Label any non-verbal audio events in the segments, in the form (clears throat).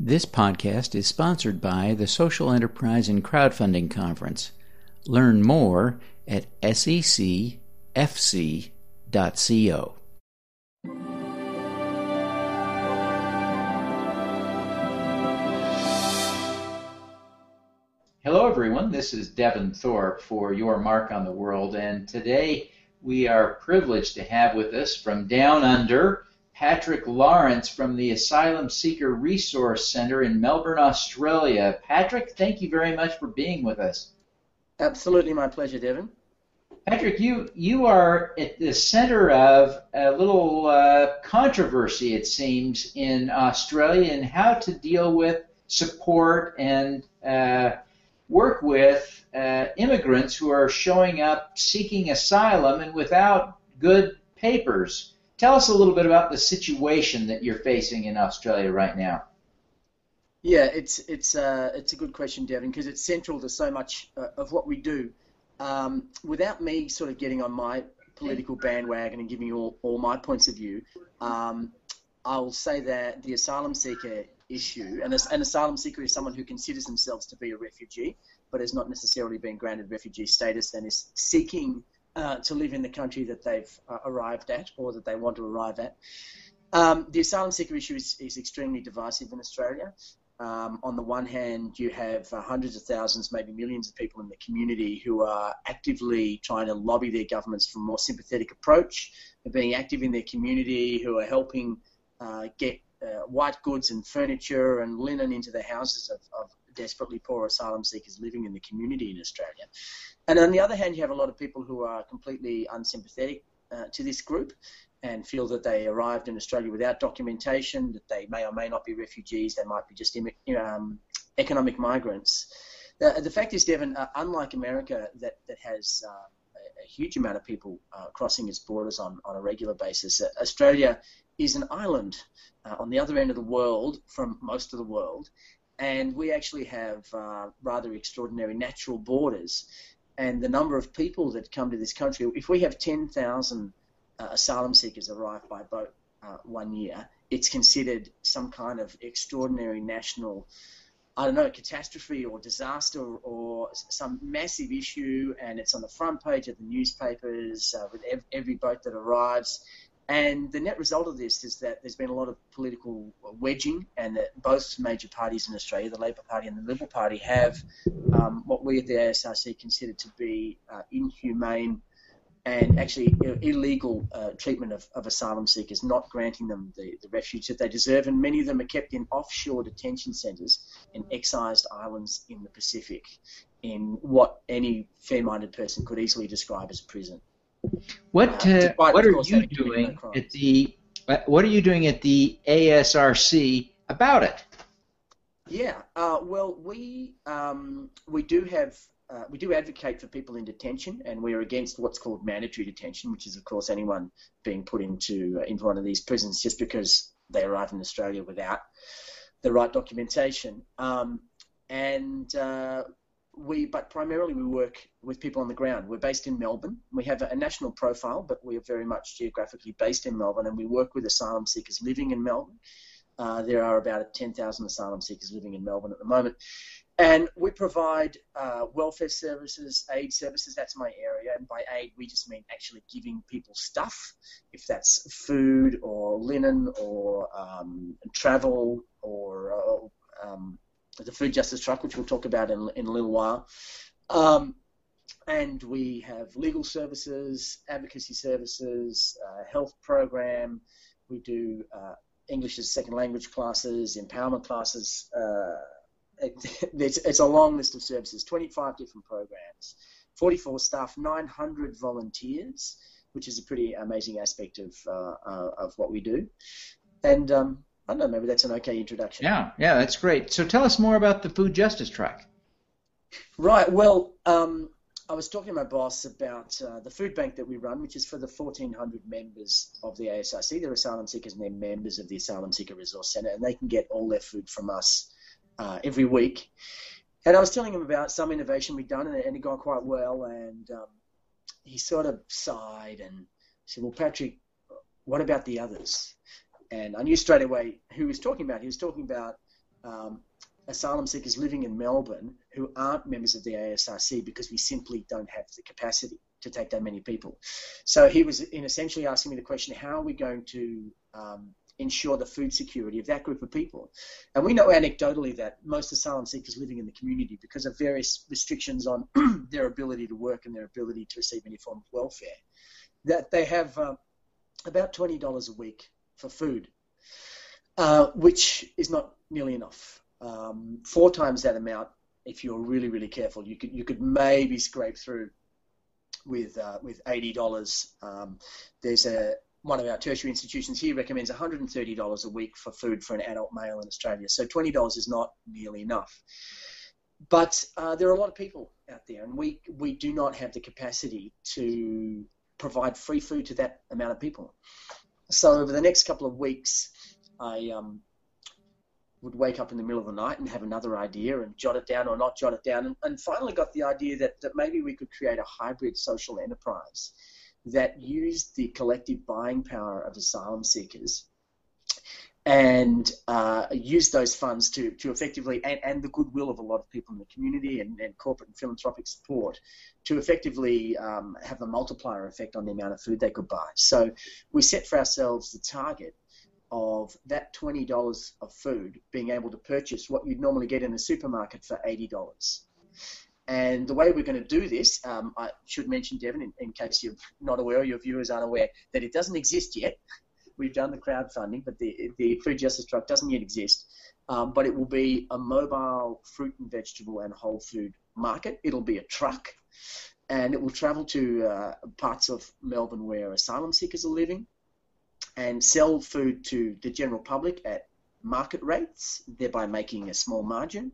This podcast is sponsored by the Social Enterprise and Crowdfunding Conference. Learn more at secfc.co. Hello, everyone. This is Devin Thorpe for Your Mark on the World, and today we are privileged to have with us from down under Patrick Lawrence from the Asylum Seeker Resource Center in Melbourne, Australia. Patrick, thank you very much for being with us. Absolutely, my pleasure, Devin. Patrick, you you are at the center of a little uh, controversy, it seems, in Australia in how to deal with, support, and uh, work with uh, immigrants who are showing up seeking asylum and without good papers. Tell us a little bit about the situation that you're facing in Australia right now. Yeah, it's it's uh, it's a good question, Devin, because it's central to so much uh, of what we do. Um, without me sort of getting on my political bandwagon and giving you all, all my points of view, um, I'll say that the asylum seeker issue, and an asylum seeker is someone who considers themselves to be a refugee, but has not necessarily been granted refugee status and is seeking uh, to live in the country that they've uh, arrived at or that they want to arrive at. Um, the asylum seeker issue is, is extremely divisive in Australia. Um, on the one hand, you have uh, hundreds of thousands, maybe millions of people in the community who are actively trying to lobby their governments for a more sympathetic approach, and being active in their community, who are helping uh, get uh, white goods and furniture and linen into the houses of, of desperately poor asylum seekers living in the community in Australia. And on the other hand, you have a lot of people who are completely unsympathetic uh, to this group and feel that they arrived in Australia without documentation, that they may or may not be refugees, they might be just um, economic migrants. The, the, fact is, Devin, uh, unlike America, that, that has uh, a, huge amount of people uh, crossing its borders on, on a regular basis, uh, Australia is an island uh, on the other end of the world from most of the world, and we actually have uh, rather extraordinary natural borders and the number of people that come to this country, if we have 10,000 uh, asylum seekers arrive by boat uh, one year, it's considered some kind of extraordinary national, I don't know, catastrophe or disaster or some massive issue, and it's on the front page of the newspapers uh, with ev- every boat that arrives. And the net result of this is that there's been a lot of political wedging, and that both major parties in Australia, the Labor Party and the Liberal Party, have um, what we at the ASRC consider to be uh, inhumane and actually illegal uh, treatment of, of, asylum seekers, not granting them the, the refuge that they deserve. And many of them are kept in offshore detention centres in excised islands in the Pacific, in what any fair minded person could easily describe as a prison. What uh, what are you doing at the what are you doing at the ASRC about it? Yeah, uh, well, we um, we do have uh, we do advocate for people in detention, and we are against what's called mandatory detention, which is, of course, anyone being put into uh, into one of these prisons just because they arrive in Australia without the right documentation. Um, and uh, we, but primarily we work with people on the ground. We're based in Melbourne. We have a national profile, but we are very much geographically based in Melbourne, and we work with asylum seekers living in Melbourne. Uh, there are about 10,000 asylum seekers living in Melbourne at the moment. And we provide uh, welfare services, aid services, that's my area. And by aid, we just mean actually giving people stuff, if that's food or linen or um, travel or uh, um, the food justice truck, which we'll talk about in, in a little while. Um, and we have legal services, advocacy services, uh, health program. We do uh, English as second language classes, empowerment classes. Uh, it, (laughs) it's, it's, a long list of services, 25 different programs, 44 staff, 900 volunteers, which is a pretty amazing aspect of, uh, uh, of what we do. And um, I don't know, maybe that's an okay introduction. Yeah, yeah, that's great. So tell us more about the Food Justice Truck. Right, well, um, I was talking to my boss about uh, the food bank that we run, which is for the 1,400 members of the ASRC. They're asylum seekers and they're members of the Asylum Seeker Resource Centre, and they can get all their food from us uh, every week. And I was telling him about some innovation we'd done, and it, and it gone quite well. And um, he sort of sighed and said, "Well, Patrick, what about the others?" And I knew straight away who he was talking about. He was talking about um, asylum seekers living in Melbourne who aren't members of the ASRC because we simply don't have the capacity to take that many people. So he was in essentially asking me the question, how are we going to um, ensure the food security of that group of people? And we know anecdotally that most asylum seekers living in the community, because of various restrictions on (clears throat) their ability to work and their ability to receive any form of welfare, that they have uh, about $20 a week for food, uh, which is not nearly enough. Um, four times that amount, if you're really, really careful, you could you could maybe scrape through with uh, with eighty dollars. Um, there's a one of our tertiary institutions here recommends $130 a week for food for an adult male in Australia. So $20 is not nearly enough. But uh, there are a lot of people out there, and we we do not have the capacity to provide free food to that amount of people. So over the next couple of weeks, I um, would wake up in the middle of the night and have another idea and jot it down or not jot it down, and, and finally got the idea that, that maybe we could create a hybrid social enterprise that used the collective buying power of asylum seekers and uh, use those funds to, to effectively, and, and the goodwill of a lot of people in the community and, and corporate and philanthropic support, to effectively um, have a multiplier effect on the amount of food they could buy. So we set for ourselves the target of that $20 of food being able to purchase what you'd normally get in a supermarket for $80. And the way we're going to do this, um, I should mention, Devin, in, in, case you're not aware or your viewers aren't aware, that it doesn't exist yet. We've done the crowdfunding, but the, the Food Justice Truck doesn't yet exist. Um, but it will be a mobile fruit and vegetable and whole food market. It'll be a truck, and it will travel to uh, parts of Melbourne where asylum seekers are living and sell food to the general public at market rates, thereby making a small margin,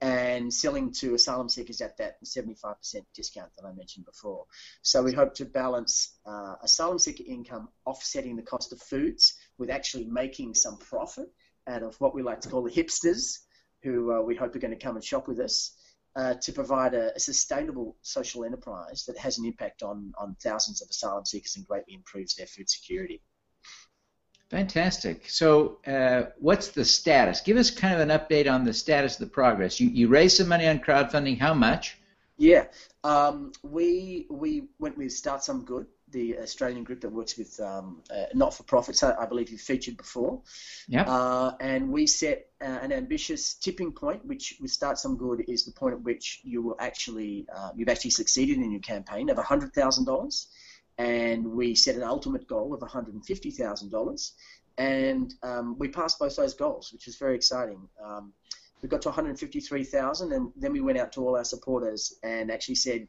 and selling to asylum seekers at that 75% discount that I mentioned before. So we hope to balance uh, asylum seeker income offsetting the cost of foods with actually making some profit out of what we like to call the hipsters, who uh, we hope are going to come and shop with us. Uh, to provide a, a, sustainable social enterprise that has an impact on, on thousands of asylum seekers and greatly improves their food security. Fantastic. So, uh, what's the status? Give us kind of an update on the status of the progress. You, you raised some money on crowdfunding. How much? Yeah, um, we we went with Start Some Good, the Australian group that works with um, uh, not-for-profits. I, I, believe you've featured before. Yeah. Uh, and we set uh, an ambitious tipping point, which with Start Some Good is the point at which you will actually uh, you've actually succeeded in your campaign of hundred thousand dollars and we set an ultimate goal of $150,000, and um, we passed both those goals, which was very exciting. Um, we got to 153,000, and then we went out to all our supporters and actually said,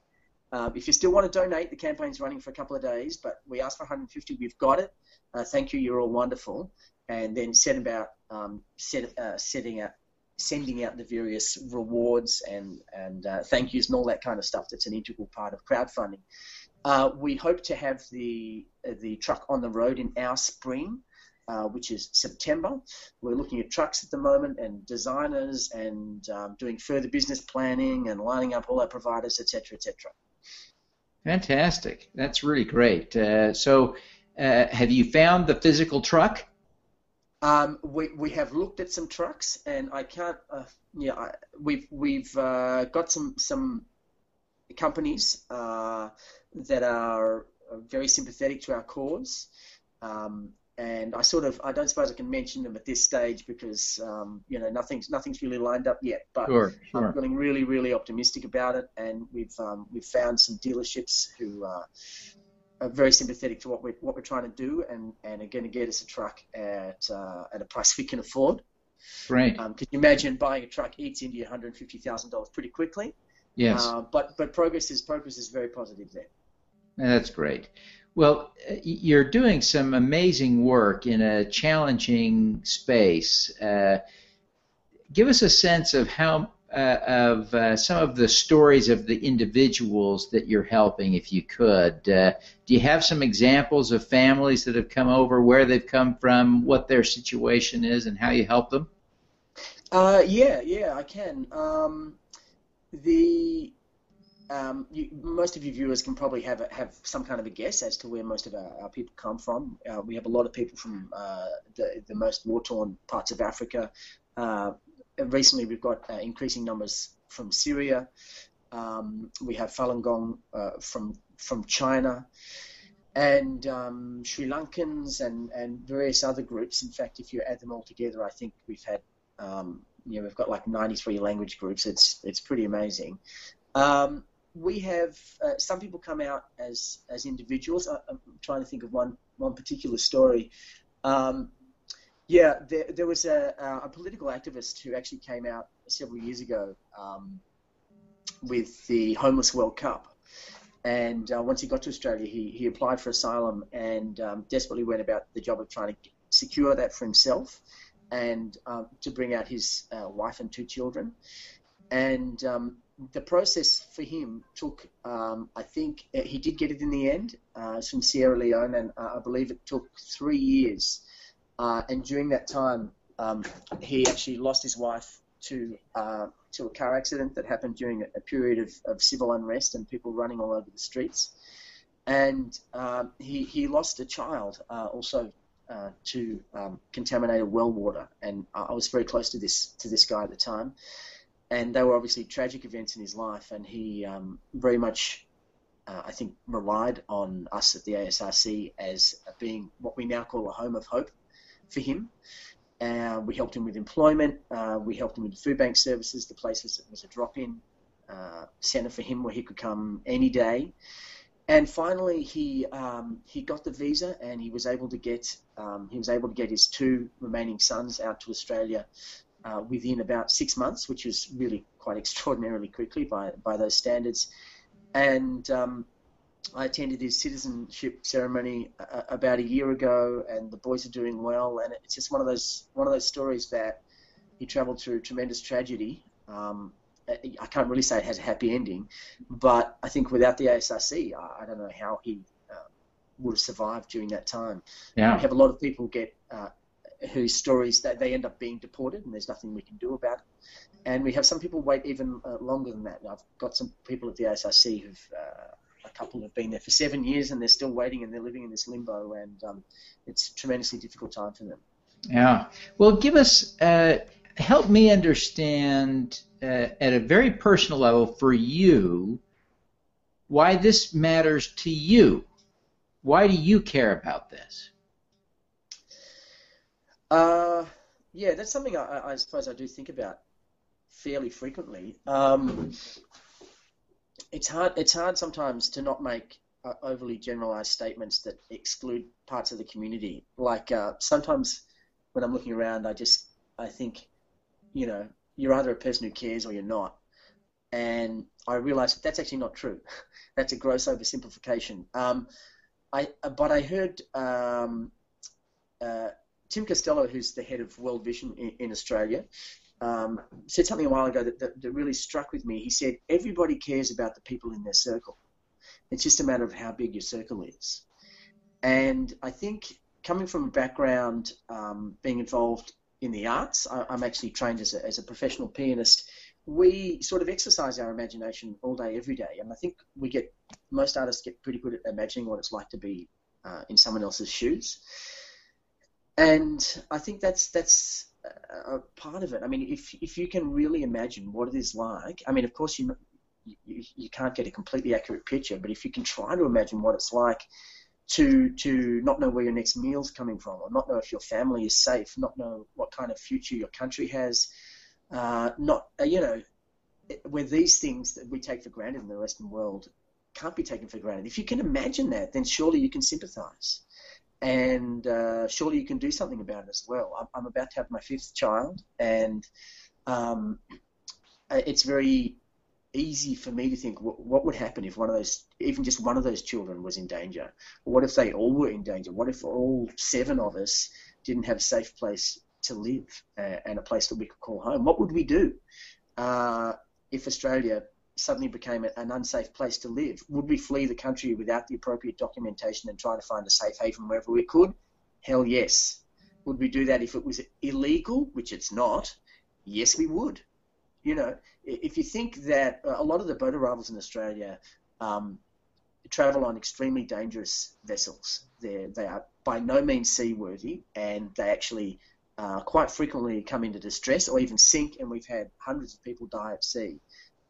uh, if you still want to donate, the campaign's running for a couple of days, but we asked for 150. We've got it. Uh, thank you. You're all wonderful. And then set about um, set, uh, setting out, sending out the various rewards and and uh, thank yous and all that kind of stuff. That's an integral part of crowdfunding. Uh, we hope to have the uh, the truck on the road in our spring, uh, which is September. We're looking at trucks at the moment and designers and um, doing further business planning and lining up all our providers, etc., etc. Fantastic. That's really great. Uh, so, uh, have you found the physical truck? Um, we, we have looked at some trucks, and I can't. Uh, yeah, I, we've we've got some some companies that are very sympathetic to our cause. Um, and I sort of I don't suppose I can mention them at this stage because um, you know nothing's nothing's really lined up yet. But sure, sure. I'm feeling really really optimistic about it, and we've um, we've found some dealerships who uh, are very sympathetic to what we're what we're trying to do, and, and are going to get us a truck at uh, at a price we can afford. Right. Um, can you imagine buying a truck eats into your hundred fifty thousand dollars pretty quickly? Yes. Uh, but but progress is progress is very positive there. That's great. Well, you're doing some amazing work in a challenging space. Uh, give us a sense of how uh, of uh, some of the stories of the individuals that you're helping, if you could. Uh, do you have some examples of families that have come over, where they've come from, what their situation is, and how you help them? Uh, yeah, yeah, I can. Um, the um, you, most of your viewers can probably have a, have some kind of a guess as to where most of our, our people come from. Uh, we have a lot of people from uh, the, the most war torn parts of Africa, uh, recently we've got uh, increasing numbers from Syria. Um, we have Falun Gong uh, from from China, and um, Sri Lankans and, and various other groups. In fact, if you add them all together, I think we've had um, you know we've got like 93 language groups. It's it's pretty amazing. Um, we have uh, some people come out as as individuals. I, am trying to think of one one particular story. Um, yeah, there, there was a, a, political activist who actually came out several years ago um, with the Homeless World Cup. And uh, once he got to Australia, he, he applied for asylum and um, desperately went about the job of trying to secure that for himself and um, to bring out his uh, wife and two children. And um, the process for him took, um, I think, uh, he did get it in the end. Uh, from Sierra Leone, and uh, I believe it took three years. Uh, and during that time, um, he actually lost his wife to uh, to a car accident that happened during a, period of, of, civil unrest and people running all over the streets. And um, he, he lost a child uh, also uh, to um, contaminated well water. And I was very close to this to this guy at the time. And they were obviously tragic events in his life. And he um, very much, uh, I think, relied on us at the ASRC as being what we now call a home of hope for him. Uh, we helped him with employment. Uh, we helped him with food bank services. The places that was a drop-in uh, centre for him where he could come any day. And finally, he um, he got the visa and he was able to get um, he was able to get his two remaining sons out to Australia uh, within about six months, which was really quite (laughs) extraordinarily quickly by by those standards. And um, I attended his citizenship ceremony uh, about a year ago, and the boys are doing well. And it's just one of those one of those stories that he travelled through tremendous tragedy. Um, I can't really say it has a happy ending, but I think without the ASRC, I, I don't know how he uh, would have survived during that time. Yeah. We have a lot of people get uh, whose stories that they end up being deported, and there's nothing we can do about it. And we have some people wait even uh, longer than that. I've got some people at the ASRC who've uh, a couple have been there for seven years and they're still waiting and they're living in this limbo and um, it's a tremendously difficult time for them. Yeah. Well, give us, uh, help me understand uh, at a very personal level for you why this matters to you. Why do you care about this? Uh, yeah, that's something I, I suppose I do think about fairly frequently. Um, it's hard. It's hard sometimes to not make uh, overly generalized statements that exclude parts of the community. Like uh, sometimes when I'm looking around, I just I think, you know, you're either a person who cares or you're not, and I realize that that's actually not true. (laughs) that's a gross oversimplification. Um, I but I heard um, uh, Tim Costello, who's the head of World Vision in, in Australia, um, said something a while ago that, that, that really struck with me. He said, Everybody cares about the people in their circle. It's just a matter of how big your circle is. And I think coming from a background um, being involved in the arts, I, am actually trained as a, as a professional pianist. We sort of exercise our imagination all day, every day, and I think we get most artists get pretty good at imagining what it's like to be uh, in someone else's shoes. And I think that's that's a part of it. I mean, if if you can really imagine what it is like, I mean, of course you you, you can't get a completely accurate picture, but if you can try to imagine what it's like to to not know where your next meal's coming from, or not know if your family is safe, not know what kind of future your country has, uh, not uh, you know, where these things that we take for granted in the Western world can't be taken for granted. If you can imagine that, then surely you can sympathise and uh, surely you can do something about it as well. I'm, I'm about to have my fifth child, and um, it's very easy for me to think what, what, would happen if one of those, even just one of those children was in danger? What if they all were in danger? What if all seven of us didn't have a safe place to live uh, and a place that we could call home? What would we do uh, if Australia suddenly became an unsafe place to live? Would we flee the country without the appropriate documentation and try to find a safe haven wherever we could? Hell yes. Would we do that if it was illegal, which it's not? Yes, we would. You know, if you think that a lot of the boat arrivals in Australia um, travel on extremely dangerous vessels, They're, they are by no means seaworthy, and they actually uh, quite frequently come into distress or even sink, and we've had hundreds of people die at sea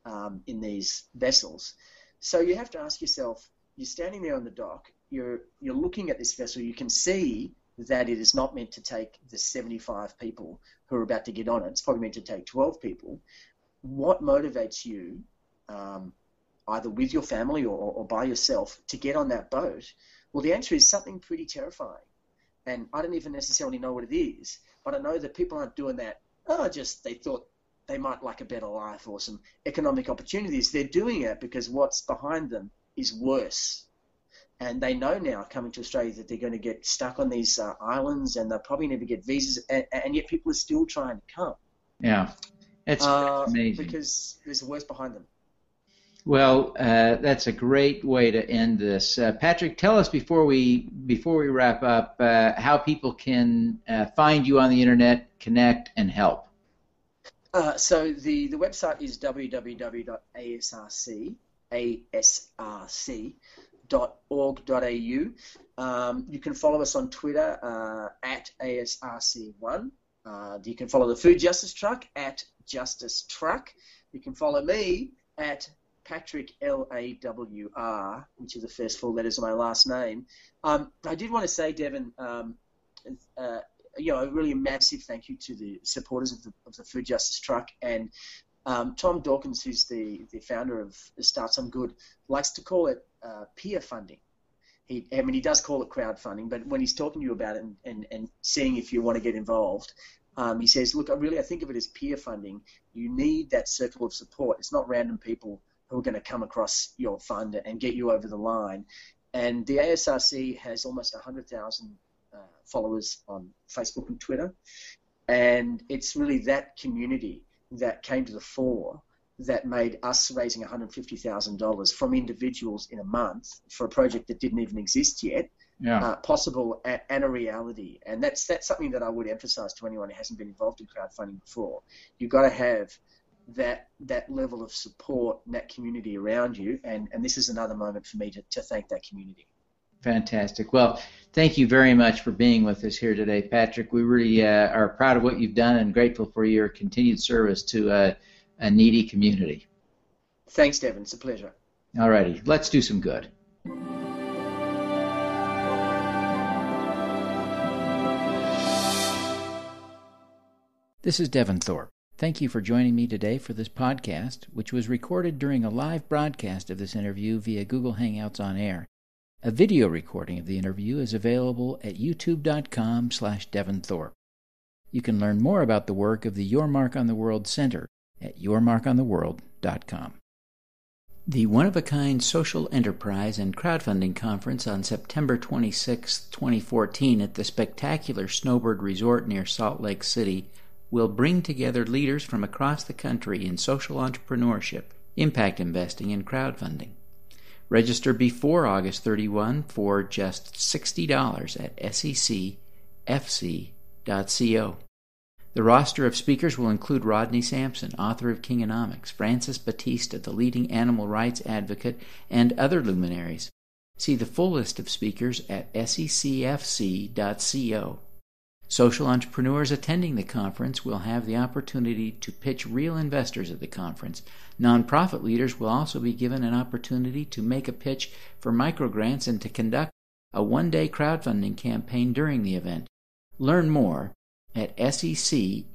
um, in these vessels. So you have to ask yourself: you're standing there on the dock, you're you're looking at this vessel, you can see that it is not meant to take the 75 people who are about to get on it. It's probably meant to take 12 people. What motivates you, um, either with your family or, or by yourself, to get on that boat? Well, the answer is something pretty terrifying. And I don't even necessarily know what it is, but I know that people aren't doing that. Oh, just they thought they might like a better life or some economic opportunities. They're doing it because what's behind them is worse and they know now coming to Australia that they're going to get stuck on these uh, islands and they'll probably never get visas, and, and, yet people are still trying to come. Yeah, it's uh, amazing because there's the worst behind them. Well, uh, that's a great way to end this. Uh, Patrick, tell us before we before we wrap up uh, how people can uh, find you on the internet, connect, and help. So the the website is www.asrc asrc Um, you can follow us on Twitter uh, at ASRC1. Uh, you can follow the Food Justice Truck at Justice Truck. You can follow me at Patrick L A W R, which is the first four letters of my last name. Um, I did want to say, Devin, um, uh, you know, really a massive thank you to the supporters of the, of the Food Justice Truck and um, Tom Dawkins, who's the, the founder of Start Some Good, likes to call it uh, peer funding. He, I mean, he does call it crowdfunding, but when he's talking to you about it and, and, and seeing if you want to get involved, um, he says, look, I really I think of it as peer funding. You need that circle of support. It's not random people who are going to come across your fund and get you over the line. And the ASRC has almost 100,000 uh, followers on Facebook and Twitter. And it's really that community that came to the fore that made us raising $150,000 from individuals in a month for a project that didn't even exist yet yeah. uh, possible and, and, a reality. And that's that's something that I would emphasize to anyone who hasn't been involved in crowdfunding before. You've got to have that that level of support and that community around you. And, and this is another moment for me to, to thank that community. Fantastic. Well, thank you very much for being with us here today, Patrick. We really uh, are proud of what you've done and grateful for your continued service to uh, a needy community. Thanks, Devin. It's a pleasure. All righty. Let's do some good. This is Devin Thorpe. Thank you for joining me today for this podcast, which was recorded during a live broadcast of this interview via Google Hangouts on Air. A video recording of the interview is available at youtube.com slash devonthorpe. You can learn more about the work of the Your Mark on the World Center at yourmarkontheworld.com. The One of a Kind Social Enterprise and Crowdfunding Conference on September 26, 2014, at the spectacular Snowbird Resort near Salt Lake City will bring together leaders from across the country in social entrepreneurship, impact investing, and crowdfunding. Register before August 31 for just $60 at secfc.co. The roster of speakers will include Rodney Sampson, author of Kingonomics, Francis Battista, the leading animal rights advocate, and other luminaries. See the full list of speakers at secfc.co. Social entrepreneurs attending the conference will have the opportunity to pitch real investors at the conference. Nonprofit leaders will also be given an opportunity to make a pitch for microgrants and to conduct a one day crowdfunding campaign during the event. Learn more at secfc.co.